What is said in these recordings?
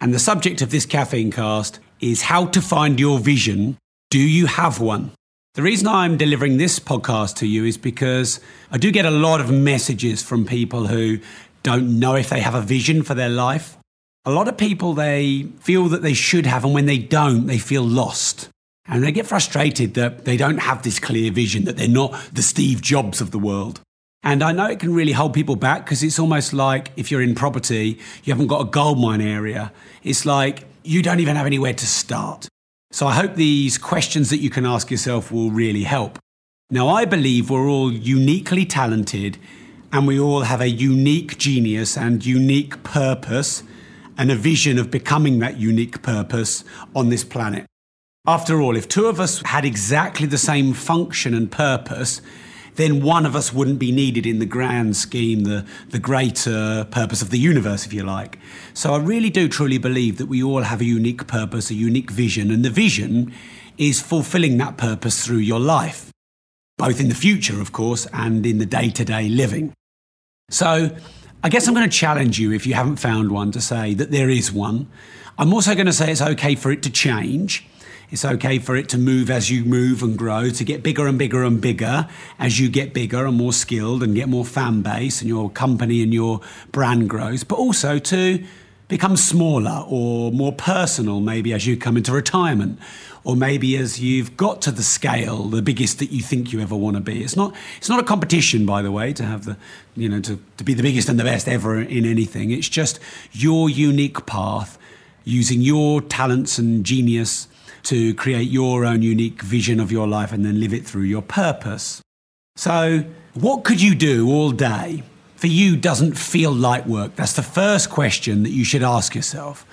And the subject of this caffeine cast is how to find your vision. Do you have one? The reason I'm delivering this podcast to you is because I do get a lot of messages from people who don't know if they have a vision for their life. A lot of people, they feel that they should have, and when they don't, they feel lost. And they get frustrated that they don't have this clear vision, that they're not the Steve Jobs of the world. And I know it can really hold people back because it's almost like if you're in property, you haven't got a gold mine area. It's like you don't even have anywhere to start. So I hope these questions that you can ask yourself will really help. Now, I believe we're all uniquely talented and we all have a unique genius and unique purpose and a vision of becoming that unique purpose on this planet. After all, if two of us had exactly the same function and purpose, then one of us wouldn't be needed in the grand scheme, the, the greater purpose of the universe, if you like. So I really do truly believe that we all have a unique purpose, a unique vision, and the vision is fulfilling that purpose through your life, both in the future, of course, and in the day to day living. So I guess I'm going to challenge you, if you haven't found one, to say that there is one. I'm also going to say it's okay for it to change it's okay for it to move as you move and grow, to get bigger and bigger and bigger as you get bigger and more skilled and get more fan base and your company and your brand grows, but also to become smaller or more personal maybe as you come into retirement or maybe as you've got to the scale the biggest that you think you ever want to be. It's not it's not a competition by the way to have the you know to, to be the biggest and the best ever in anything. It's just your unique path using your talents and genius to create your own unique vision of your life and then live it through your purpose. So, what could you do all day for you doesn't feel like work? That's the first question that you should ask yourself.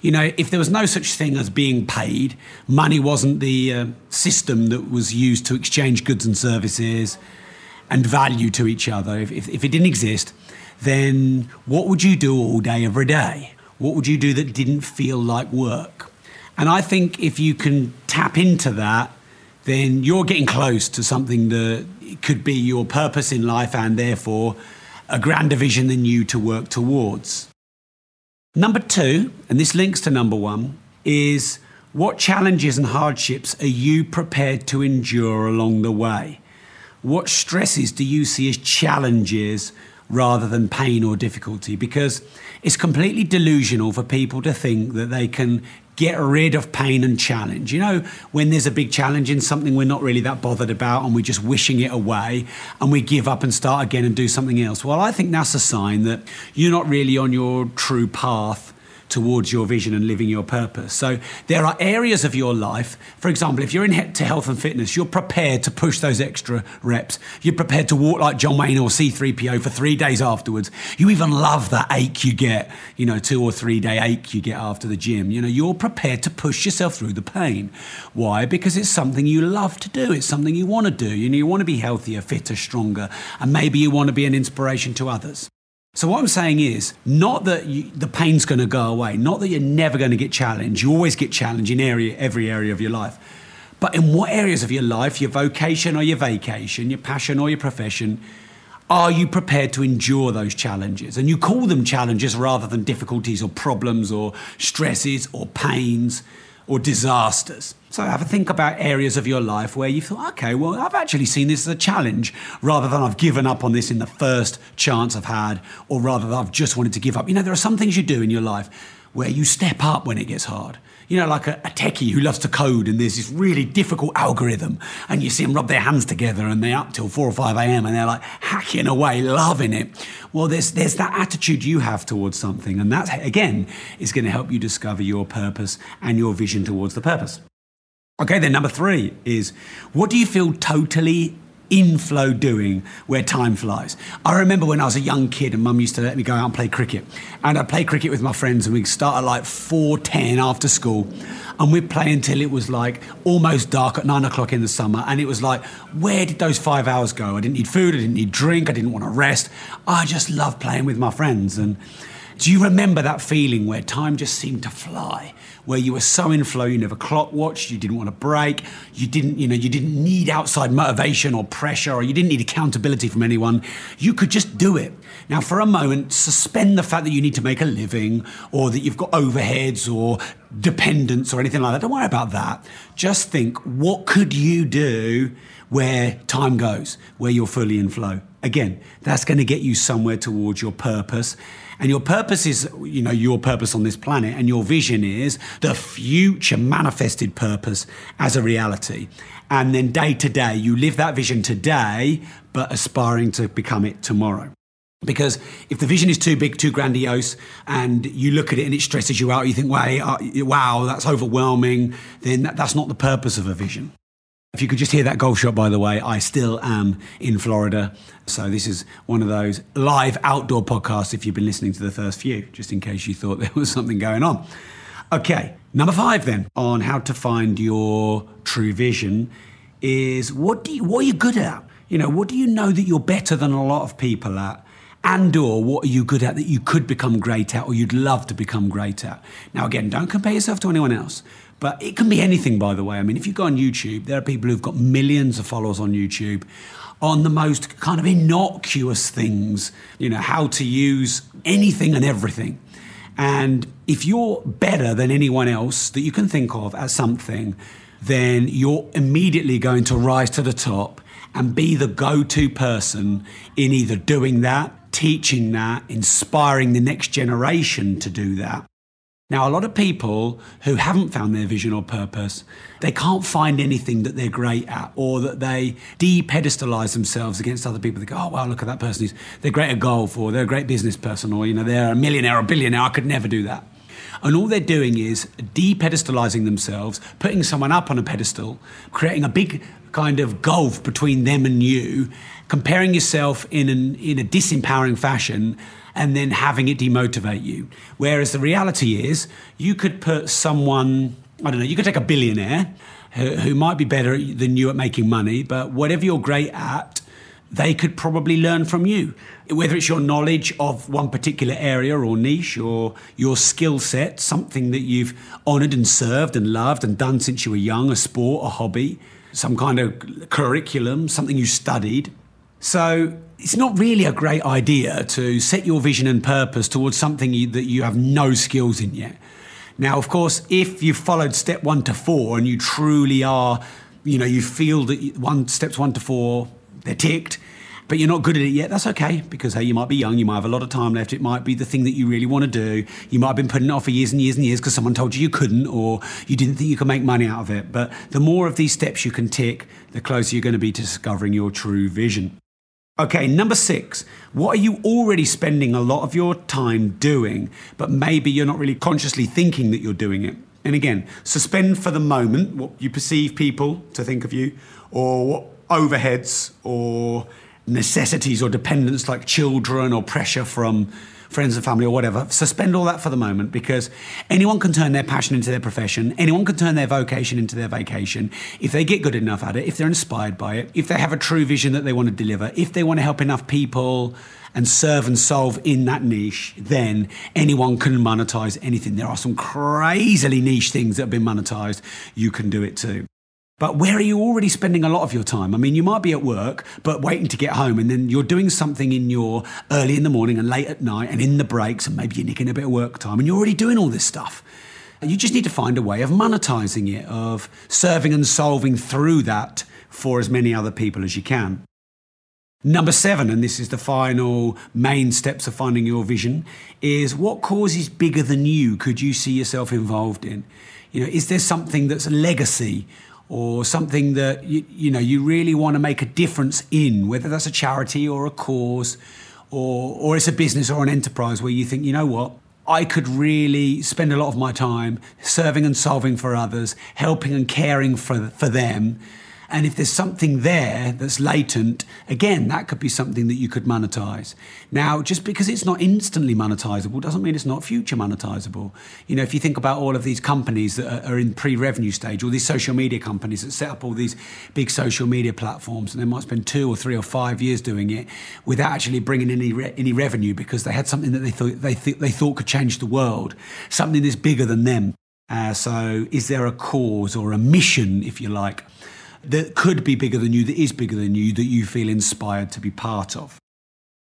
You know, if there was no such thing as being paid, money wasn't the uh, system that was used to exchange goods and services and value to each other, if, if, if it didn't exist, then what would you do all day, every day? What would you do that didn't feel like work? And I think if you can tap into that, then you're getting close to something that could be your purpose in life and therefore a grander vision than you to work towards. Number two, and this links to number one, is what challenges and hardships are you prepared to endure along the way? What stresses do you see as challenges rather than pain or difficulty? Because it's completely delusional for people to think that they can get rid of pain and challenge. You know, when there's a big challenge in something we're not really that bothered about and we're just wishing it away and we give up and start again and do something else. Well, I think that's a sign that you're not really on your true path towards your vision and living your purpose. So there are areas of your life, for example, if you're into health and fitness, you're prepared to push those extra reps. You're prepared to walk like John Wayne or C3PO for three days afterwards. You even love that ache you get, you know, two or three day ache you get after the gym. You know, you're prepared to push yourself through the pain. Why? Because it's something you love to do. It's something you want to do. You know, you want to be healthier, fitter, stronger, and maybe you want to be an inspiration to others. So, what I'm saying is not that you, the pain's going to go away, not that you're never going to get challenged. You always get challenged in area, every area of your life. But in what areas of your life, your vocation or your vacation, your passion or your profession, are you prepared to endure those challenges? And you call them challenges rather than difficulties or problems or stresses or pains or disasters. So have a think about areas of your life where you thought, okay, well, I've actually seen this as a challenge rather than I've given up on this in the first chance I've had, or rather than I've just wanted to give up. You know, there are some things you do in your life where you step up when it gets hard. You know, like a, a techie who loves to code and there's this really difficult algorithm and you see them rub their hands together and they're up till 4 or 5 a.m. and they're like hacking away, loving it. Well, there's, there's that attitude you have towards something and that, again, is going to help you discover your purpose and your vision towards the purpose. Okay, then number three is what do you feel totally inflow doing where time flies. I remember when I was a young kid and mum used to let me go out and play cricket. And I'd play cricket with my friends and we'd start at like 4.10 after school. And we'd play until it was like almost dark at nine o'clock in the summer. And it was like, where did those five hours go? I didn't need food, I didn't need drink, I didn't want to rest. I just loved playing with my friends. And do you remember that feeling where time just seemed to fly? where you were so in flow, you never clock watched, you didn't want to break, you didn't, you know, you didn't need outside motivation or pressure, or you didn't need accountability from anyone. You could just do it. Now, for a moment, suspend the fact that you need to make a living or that you've got overheads or dependents or anything like that. Don't worry about that. Just think, what could you do where time goes, where you're fully in flow? Again, that's going to get you somewhere towards your purpose. And your purpose is, you know, your purpose on this planet, and your vision is the future manifested purpose as a reality. And then day to day, you live that vision today, but aspiring to become it tomorrow. Because if the vision is too big, too grandiose, and you look at it and it stresses you out, you think, wow, uh, wow that's overwhelming, then that's not the purpose of a vision. If you could just hear that golf shot, by the way, I still am in Florida. So this is one of those live outdoor podcasts if you've been listening to the first few, just in case you thought there was something going on. Okay, number five then on how to find your true vision is what do you, what are you good at? You know, what do you know that you're better than a lot of people at? And or what are you good at that you could become great at or you'd love to become great at now again don't compare yourself to anyone else but it can be anything, by the way. I mean, if you go on YouTube, there are people who've got millions of followers on YouTube on the most kind of innocuous things, you know, how to use anything and everything. And if you're better than anyone else that you can think of at something, then you're immediately going to rise to the top and be the go to person in either doing that, teaching that, inspiring the next generation to do that. Now, a lot of people who haven't found their vision or purpose, they can't find anything that they're great at, or that they de-pedestalize themselves against other people. They go, "Oh, well, look at that person. They're great at golf, or they're a great business person, or you know, they're a millionaire or a billionaire. I could never do that." And all they're doing is de-pedestalizing themselves, putting someone up on a pedestal, creating a big kind of gulf between them and you, comparing yourself in an in a disempowering fashion and then having it demotivate you. Whereas the reality is, you could put someone, I don't know, you could take a billionaire who, who might be better than you at making money, but whatever you're great at, they could probably learn from you. Whether it's your knowledge of one particular area or niche or your skill set, something that you've honored and served and loved and done since you were young, a sport, a hobby, some kind of curriculum, something you studied. So it's not really a great idea to set your vision and purpose towards something you, that you have no skills in yet. Now, of course, if you've followed step one to four and you truly are, you know, you feel that one steps one to four, they're ticked, but you're not good at it yet, that's okay because hey, you might be young, you might have a lot of time left. It might be the thing that you really want to do. You might have been putting it off for years and years and years because someone told you you couldn't or you didn't think you could make money out of it. But the more of these steps you can tick, the closer you're going to be to discovering your true vision. Okay, number six, what are you already spending a lot of your time doing, but maybe you're not really consciously thinking that you're doing it? And again, suspend for the moment what you perceive people to think of you, or what overheads or necessities or dependence like children or pressure from friends and family or whatever, suspend all that for the moment because anyone can turn their passion into their profession. Anyone can turn their vocation into their vacation if they get good enough at it, if they're inspired by it, if they have a true vision that they want to deliver, if they want to help enough people and serve and solve in that niche, then anyone can monetize anything. There are some crazily niche things that have been monetized. You can do it too. But where are you already spending a lot of your time? I mean, you might be at work, but waiting to get home, and then you're doing something in your early in the morning and late at night and in the breaks, and maybe you're nicking a bit of work time, and you're already doing all this stuff. You just need to find a way of monetizing it, of serving and solving through that for as many other people as you can. Number seven, and this is the final main steps of finding your vision, is what causes bigger than you could you see yourself involved in? You know, is there something that's a legacy or something that you, you know you really want to make a difference in, whether that's a charity or a cause, or or it's a business or an enterprise where you think, you know what, I could really spend a lot of my time serving and solving for others, helping and caring for for them, And if there's something there that's latent, again, that could be something that you could monetize. Now, just because it's not instantly monetizable doesn't mean it's not future monetizable. You know, if you think about all of these companies that are in pre revenue stage, all these social media companies that set up all these big social media platforms, and they might spend two or three or five years doing it without actually bringing any, re- any revenue because they had something that they thought, they, th- they thought could change the world, something that's bigger than them. Uh, so, is there a cause or a mission, if you like? That could be bigger than you, that is bigger than you, that you feel inspired to be part of.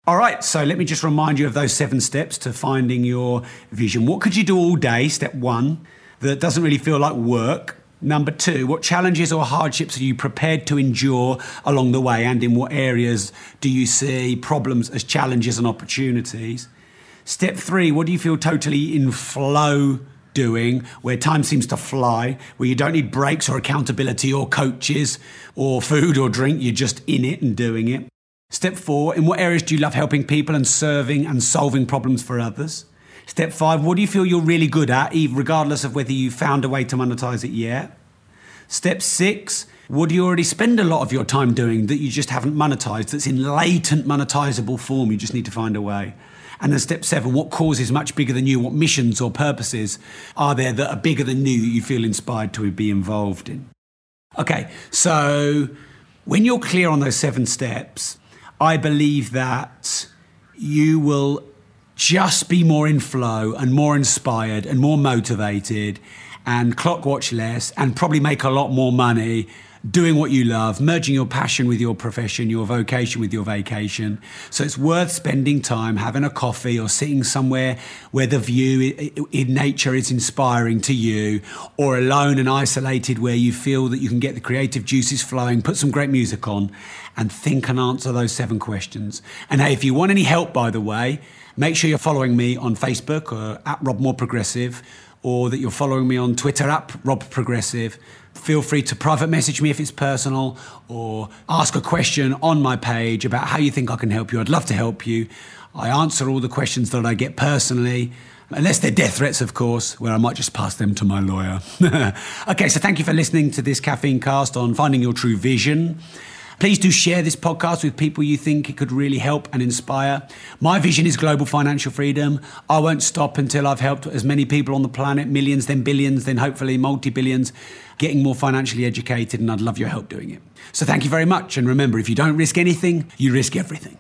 All right, so let me just remind you of those seven steps to finding your vision. What could you do all day? Step one, that doesn't really feel like work. Number two, what challenges or hardships are you prepared to endure along the way? And in what areas do you see problems as challenges and opportunities? Step three, what do you feel totally in flow doing, where time seems to fly, where you don't need breaks or accountability or coaches or food or drink, you're just in it and doing it. Step four, in what areas do you love helping people and serving and solving problems for others? Step five, what do you feel you're really good at, regardless of whether you found a way to monetize it yet? Step six, what do you already spend a lot of your time doing that you just haven't monetized, that's in latent monetizable form? You just need to find a way. And then step seven, what causes much bigger than you? What missions or purposes are there that are bigger than you that you feel inspired to be involved in? Okay, so when you're clear on those seven steps, I believe that you will just be more in flow and more inspired and more motivated and clock watch less and probably make a lot more money doing what you love, merging your passion with your profession, your vocation with your vacation. So it's worth spending time having a coffee or sitting somewhere where the view in nature is inspiring to you, or alone and isolated where you feel that you can get the creative juices flowing, put some great music on, and think and answer those seven questions. And hey, if you want any help, by the way, make sure you're following me on Facebook or at Rob Moore Progressive or that you're following me on Twitter app, Rob Progressive. Feel free to private message me if it's personal or ask a question on my page about how you think I can help you. I'd love to help you. I answer all the questions that I get personally. Unless they're death threats, of course, where I might just pass them to my lawyer. okay, so thank you for listening to this caffeine cast on finding your true vision. Please do share this podcast with people you think it could really help and inspire. My vision is global financial freedom. I won't stop until I've helped as many people on the planet, millions, then billions, then hopefully multi billions, getting more financially educated, and I'd love your help doing it. So thank you very much. And remember, if you don't risk anything, you risk everything.